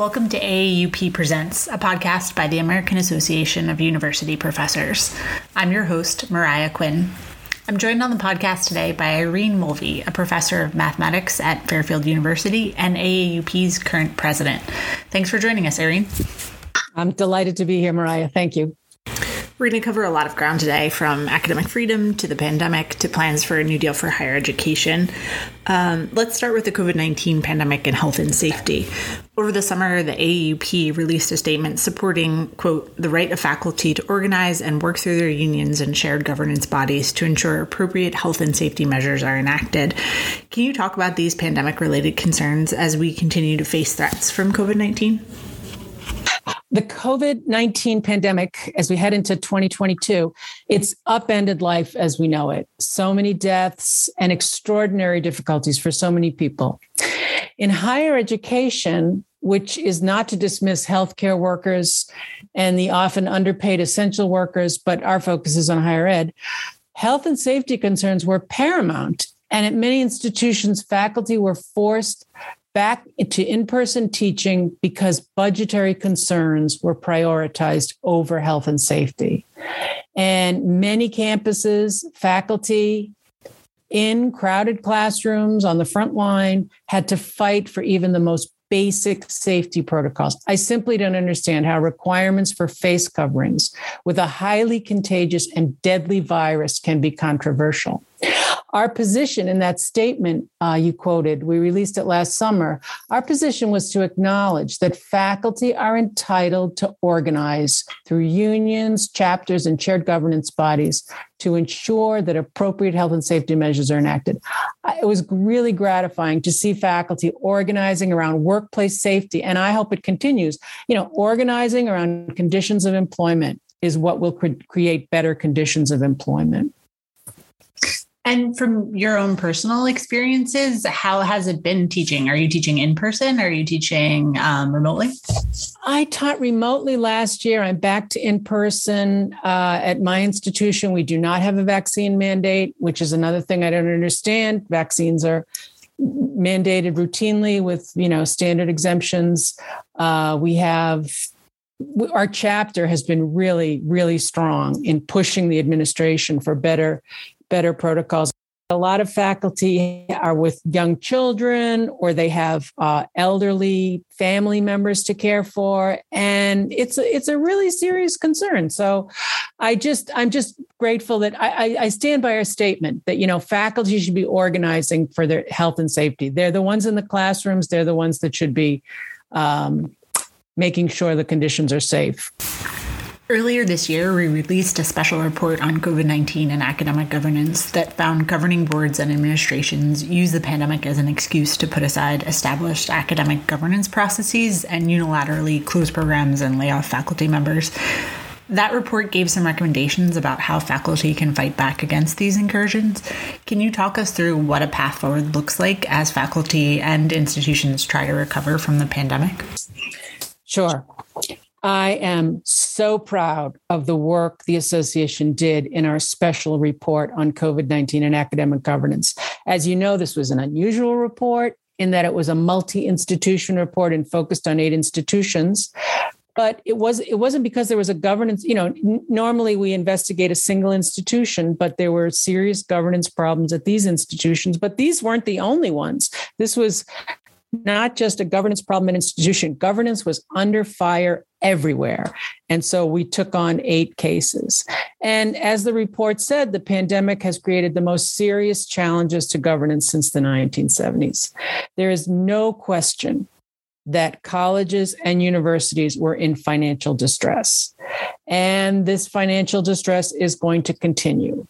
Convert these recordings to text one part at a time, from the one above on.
Welcome to AAUP Presents, a podcast by the American Association of University Professors. I'm your host, Mariah Quinn. I'm joined on the podcast today by Irene Mulvey, a professor of mathematics at Fairfield University and AAUP's current president. Thanks for joining us, Irene. I'm delighted to be here, Mariah. Thank you. We're going to cover a lot of ground today from academic freedom to the pandemic to plans for a new deal for higher education. Um, let's start with the COVID 19 pandemic and health and safety. Over the summer, the AAUP released a statement supporting, quote, the right of faculty to organize and work through their unions and shared governance bodies to ensure appropriate health and safety measures are enacted. Can you talk about these pandemic related concerns as we continue to face threats from COVID 19? The COVID 19 pandemic, as we head into 2022, it's upended life as we know it. So many deaths and extraordinary difficulties for so many people. In higher education, which is not to dismiss healthcare workers and the often underpaid essential workers, but our focus is on higher ed, health and safety concerns were paramount. And at many institutions, faculty were forced back to in person teaching because budgetary concerns were prioritized over health and safety. And many campuses, faculty in crowded classrooms on the front line had to fight for even the most basic safety protocols. I simply don't understand how requirements for face coverings with a highly contagious and deadly virus can be controversial. Our position in that statement uh, you quoted, we released it last summer. Our position was to acknowledge that faculty are entitled to organize through unions, chapters, and shared governance bodies to ensure that appropriate health and safety measures are enacted. It was really gratifying to see faculty organizing around workplace safety, and I hope it continues. You know, organizing around conditions of employment is what will cre- create better conditions of employment. And from your own personal experiences, how has it been teaching? Are you teaching in person? Are you teaching um, remotely? I taught remotely last year. I'm back to in person uh, at my institution. We do not have a vaccine mandate, which is another thing I don't understand. Vaccines are mandated routinely with you know standard exemptions. Uh, we have our chapter has been really really strong in pushing the administration for better better protocols. A lot of faculty are with young children or they have uh, elderly family members to care for, and it's a, it's a really serious concern. So, I just I'm just grateful that I, I stand by our statement that you know faculty should be organizing for their health and safety. They're the ones in the classrooms. They're the ones that should be um, making sure the conditions are safe. Earlier this year, we released a special report on COVID 19 and academic governance that found governing boards and administrations use the pandemic as an excuse to put aside established academic governance processes and unilaterally close programs and lay off faculty members. That report gave some recommendations about how faculty can fight back against these incursions. Can you talk us through what a path forward looks like as faculty and institutions try to recover from the pandemic? Sure. I am so proud of the work the association did in our special report on COVID 19 and academic governance. As you know, this was an unusual report in that it was a multi institution report and focused on eight institutions. But it was it wasn't because there was a governance. You know, n- normally we investigate a single institution, but there were serious governance problems at these institutions. But these weren't the only ones. This was not just a governance problem in institution. Governance was under fire everywhere. And so we took on eight cases. And as the report said, the pandemic has created the most serious challenges to governance since the 1970s. There is no question that colleges and universities were in financial distress. And this financial distress is going to continue.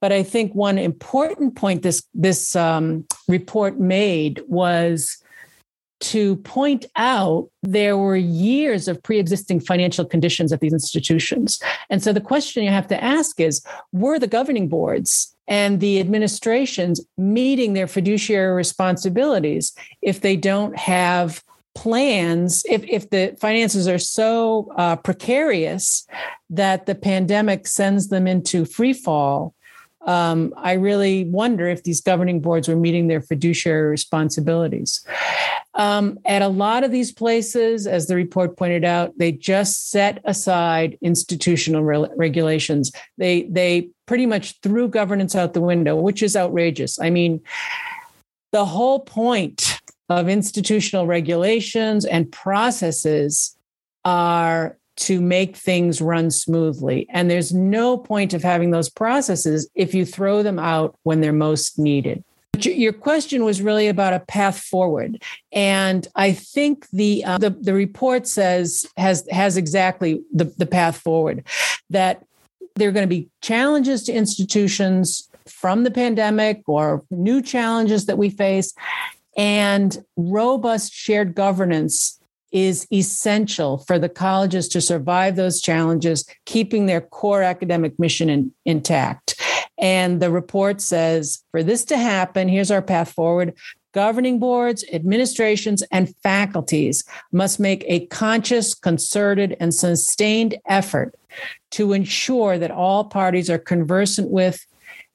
But I think one important point this, this um, report made was to point out there were years of pre-existing financial conditions at these institutions. And so the question you have to ask is were the governing boards and the administrations meeting their fiduciary responsibilities if they don't have plans if, if the finances are so uh, precarious that the pandemic sends them into free fall um, I really wonder if these governing boards were meeting their fiduciary responsibilities. Um, at a lot of these places, as the report pointed out, they just set aside institutional re- regulations. They they pretty much threw governance out the window, which is outrageous. I mean, the whole point of institutional regulations and processes are to make things run smoothly. And there's no point of having those processes if you throw them out when they're most needed. Your question was really about a path forward, and I think the uh, the, the report says has has exactly the, the path forward. That there are going to be challenges to institutions from the pandemic or new challenges that we face, and robust shared governance is essential for the colleges to survive those challenges, keeping their core academic mission in, intact. And the report says for this to happen, here's our path forward. Governing boards, administrations, and faculties must make a conscious, concerted, and sustained effort to ensure that all parties are conversant with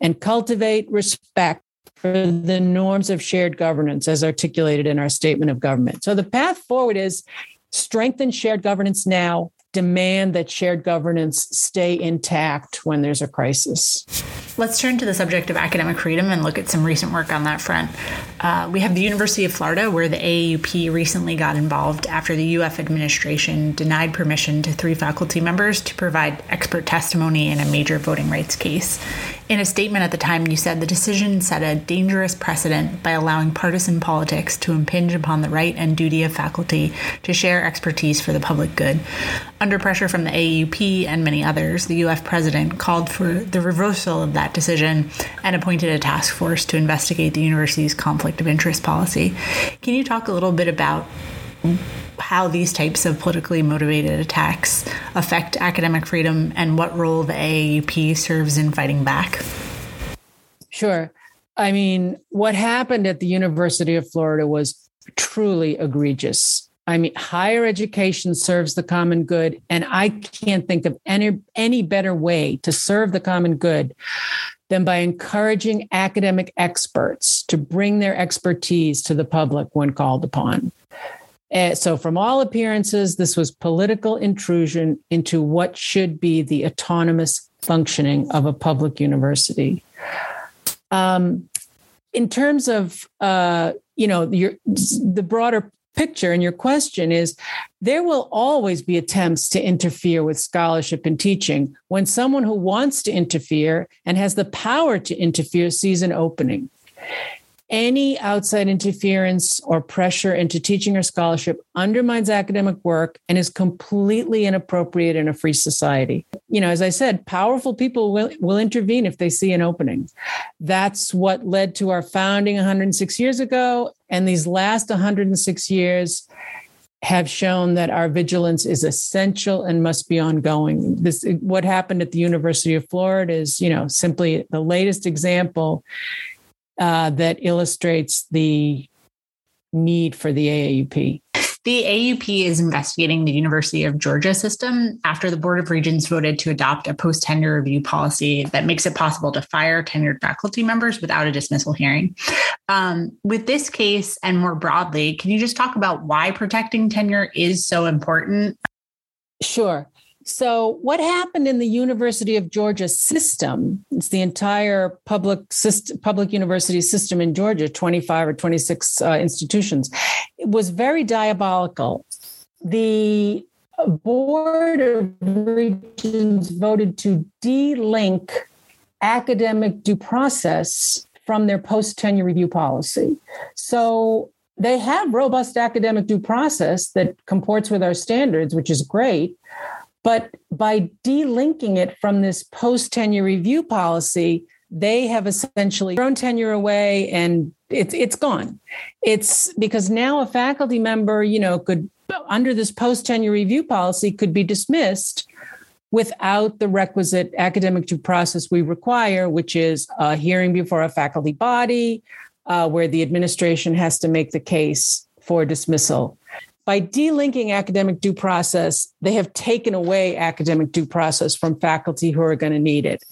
and cultivate respect for the norms of shared governance as articulated in our statement of government. So the path forward is strengthen shared governance now, demand that shared governance stay intact when there's a crisis. Let's turn to the subject of academic freedom and look at some recent work on that front. Uh, we have the University of Florida, where the AAUP recently got involved after the UF administration denied permission to three faculty members to provide expert testimony in a major voting rights case. In a statement at the time, you said the decision set a dangerous precedent by allowing partisan politics to impinge upon the right and duty of faculty to share expertise for the public good. Under pressure from the AAUP and many others, the UF president called for the reversal of that decision and appointed a task force to investigate the university's conflict of interest policy. Can you talk a little bit about how these types of politically motivated attacks affect academic freedom and what role the AAUP serves in fighting back? Sure. I mean, what happened at the University of Florida was truly egregious. I mean, higher education serves the common good, and I can't think of any any better way to serve the common good than by encouraging academic experts to bring their expertise to the public when called upon. Uh, so, from all appearances, this was political intrusion into what should be the autonomous functioning of a public university. Um, in terms of, uh, you know, your, the broader picture and your question is there will always be attempts to interfere with scholarship and teaching when someone who wants to interfere and has the power to interfere sees an opening any outside interference or pressure into teaching or scholarship undermines academic work and is completely inappropriate in a free society. You know, as I said, powerful people will, will intervene if they see an opening. That's what led to our founding 106 years ago. And these last 106 years have shown that our vigilance is essential and must be ongoing. This what happened at the University of Florida is, you know, simply the latest example uh, that illustrates the need for the AAUP. The AAUP is investigating the University of Georgia system after the Board of Regents voted to adopt a post tenure review policy that makes it possible to fire tenured faculty members without a dismissal hearing. Um, with this case and more broadly, can you just talk about why protecting tenure is so important? Sure. So, what happened in the University of Georgia system? It's the entire public system, public university system in Georgia, 25 or 26 uh, institutions. It was very diabolical. The Board of Regents voted to de-link academic due process from their post tenure review policy. So they have robust academic due process that comports with our standards, which is great. But by delinking it from this post tenure review policy, they have essentially thrown tenure away and it's it's gone. It's because now a faculty member, you know, could under this post tenure review policy could be dismissed without the requisite academic due process we require, which is a hearing before a faculty body, uh, where the administration has to make the case for dismissal by delinking academic due process, they have taken away academic due process from faculty who are going to need it.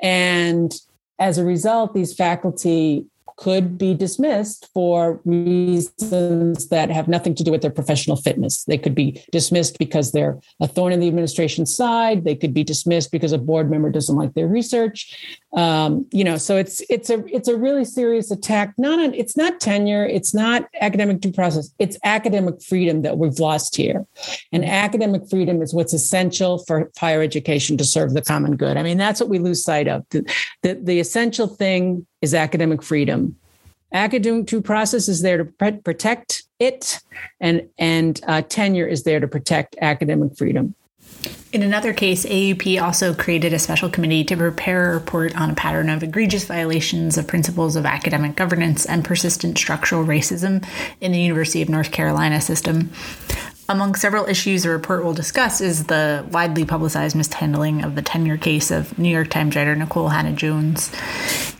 And as a result, these faculty could be dismissed for reasons that have nothing to do with their professional fitness. They could be dismissed because they're a thorn in the administration's side. They could be dismissed because a board member doesn't like their research. Um, you know, so it's it's a it's a really serious attack. Not on it's not tenure. It's not academic due process. It's academic freedom that we've lost here, and academic freedom is what's essential for higher education to serve the common good. I mean, that's what we lose sight of. The, the, the essential thing is academic freedom. Academic due process is there to protect it, and and uh, tenure is there to protect academic freedom. In another case, AAUP also created a special committee to prepare a report on a pattern of egregious violations of principles of academic governance and persistent structural racism in the University of North Carolina system. Among several issues the report will discuss is the widely publicized mishandling of the tenure case of New York Times writer Nicole Hannah-Jones.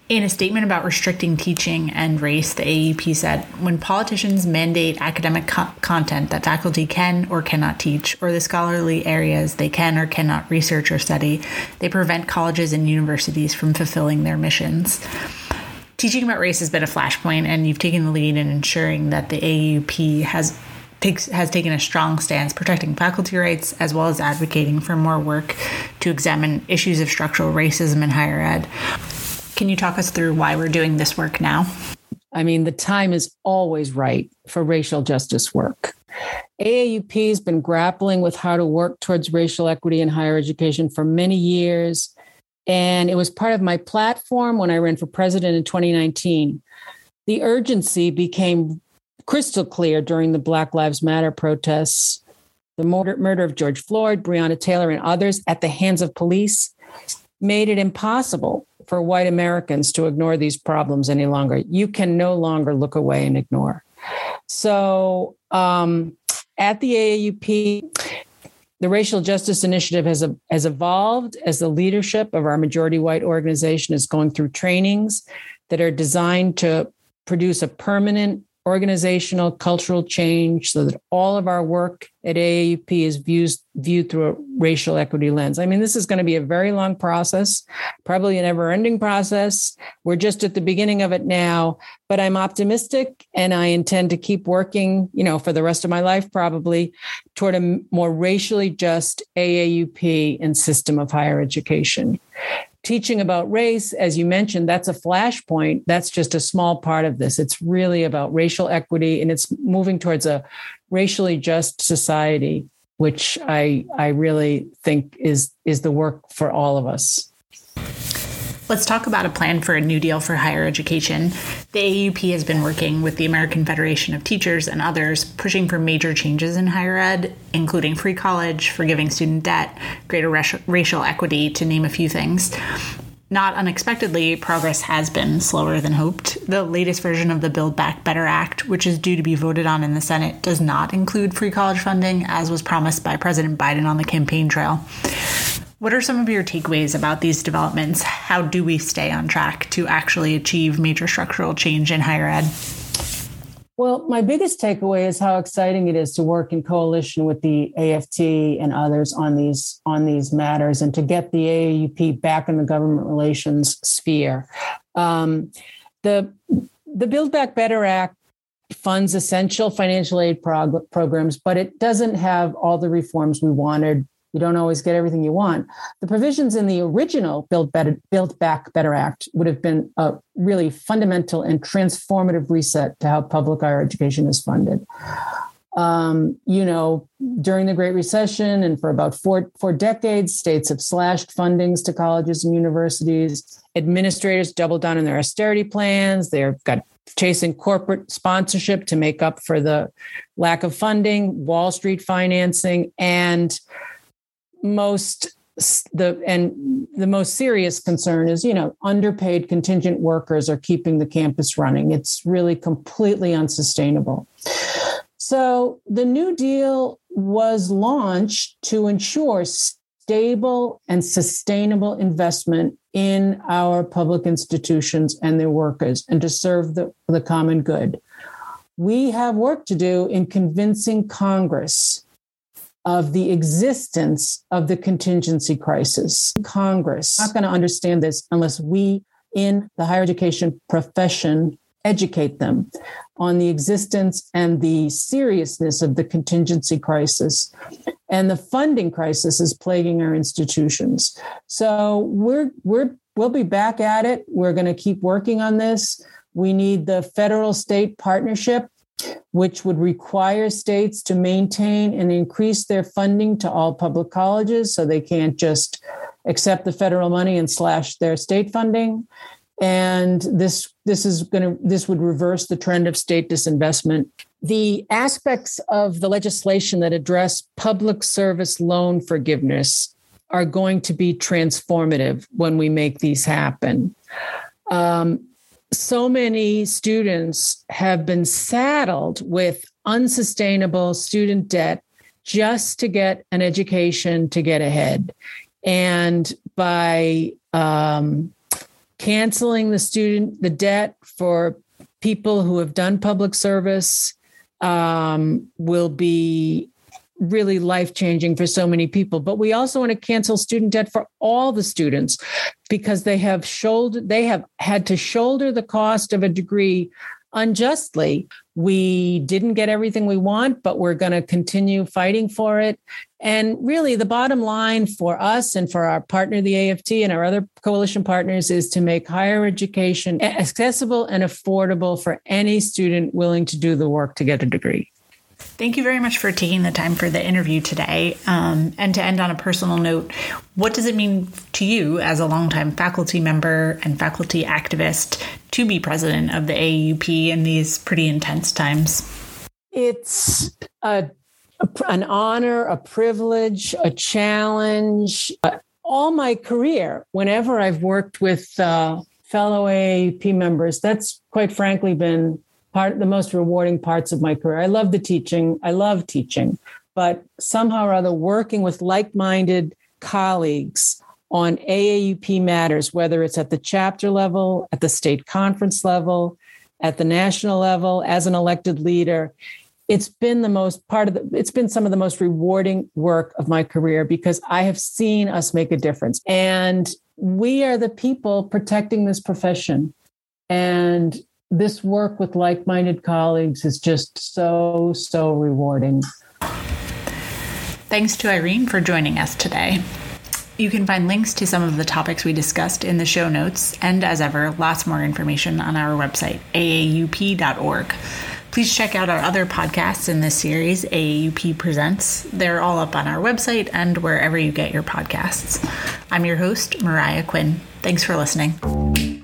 In a statement about restricting teaching and race, the AAUP said when politicians mandate academic co- content that faculty can or cannot teach, or the scholarly areas they can or cannot research or study, they prevent colleges and universities from fulfilling their missions. Teaching about race has been a flashpoint, and you've taken the lead in ensuring that the AAUP has takes, has taken a strong stance protecting faculty rights as well as advocating for more work to examine issues of structural racism in higher ed. Can you talk us through why we're doing this work now? I mean, the time is always right for racial justice work. AAUP has been grappling with how to work towards racial equity in higher education for many years. And it was part of my platform when I ran for president in 2019. The urgency became crystal clear during the Black Lives Matter protests, the murder, murder of George Floyd, Breonna Taylor, and others at the hands of police made it impossible for white Americans to ignore these problems any longer. You can no longer look away and ignore. So um, at the AAUP, the Racial Justice Initiative has, has evolved as the leadership of our majority white organization is going through trainings that are designed to produce a permanent organizational cultural change so that all of our work at AAUP is views, viewed through a racial equity lens. I mean, this is going to be a very long process, probably a never ending process. We're just at the beginning of it now, but I'm optimistic and I intend to keep working, you know, for the rest of my life, probably toward a more racially just AAUP and system of higher education teaching about race, as you mentioned, that's a flashpoint. That's just a small part of this. It's really about racial equity and it's moving towards a racially just society, which I I really think is is the work for all of us. Let's talk about a plan for a new deal for higher education. The AAUP has been working with the American Federation of Teachers and others, pushing for major changes in higher ed, including free college, forgiving student debt, greater racial equity, to name a few things. Not unexpectedly, progress has been slower than hoped. The latest version of the Build Back Better Act, which is due to be voted on in the Senate, does not include free college funding, as was promised by President Biden on the campaign trail. What are some of your takeaways about these developments? How do we stay on track to actually achieve major structural change in higher ed? Well, my biggest takeaway is how exciting it is to work in coalition with the AFT and others on these on these matters, and to get the AAUP back in the government relations sphere. Um, the the Build Back Better Act funds essential financial aid prog- programs, but it doesn't have all the reforms we wanted you don't always get everything you want. The provisions in the original Build, Better, Build Back Better Act would have been a really fundamental and transformative reset to how public higher education is funded. Um, you know, during the Great Recession and for about four, four decades, states have slashed fundings to colleges and universities. Administrators doubled down on their austerity plans. They've got chasing corporate sponsorship to make up for the lack of funding, Wall Street financing, and most the and the most serious concern is you know underpaid contingent workers are keeping the campus running. It's really completely unsustainable. So the new deal was launched to ensure stable and sustainable investment in our public institutions and their workers and to serve the, the common good. We have work to do in convincing congress of the existence of the contingency crisis. Congress not going to understand this unless we in the higher education profession educate them on the existence and the seriousness of the contingency crisis and the funding crisis is plaguing our institutions. So we're we're we'll be back at it. We're going to keep working on this. We need the federal state partnership which would require states to maintain and increase their funding to all public colleges so they can't just accept the federal money and slash their state funding. And this this is going to this would reverse the trend of state disinvestment. The aspects of the legislation that address public service loan forgiveness are going to be transformative when we make these happen. Um, so many students have been saddled with unsustainable student debt just to get an education to get ahead. And by um, canceling the student the debt for people who have done public service um, will be really life changing for so many people. But we also want to cancel student debt for all the students because they have shouldered they have had to shoulder the cost of a degree unjustly. We didn't get everything we want, but we're going to continue fighting for it. And really, the bottom line for us and for our partner, the AFT, and our other coalition partners is to make higher education accessible and affordable for any student willing to do the work to get a degree. Thank you very much for taking the time for the interview today. Um, and to end on a personal note, what does it mean to you as a longtime faculty member and faculty activist to be president of the AAUP in these pretty intense times? It's a, an honor, a privilege, a challenge. Uh, all my career, whenever I've worked with uh, fellow AAUP members, that's quite frankly been part the most rewarding parts of my career. I love the teaching. I love teaching, but somehow or other working with like-minded colleagues on AAUP matters, whether it's at the chapter level, at the state conference level, at the national level, as an elected leader. It's been the most part of the, it's been some of the most rewarding work of my career because I have seen us make a difference. And we are the people protecting this profession. And this work with like minded colleagues is just so, so rewarding. Thanks to Irene for joining us today. You can find links to some of the topics we discussed in the show notes, and as ever, lots more information on our website, aaup.org. Please check out our other podcasts in this series, AAUP Presents. They're all up on our website and wherever you get your podcasts. I'm your host, Mariah Quinn. Thanks for listening.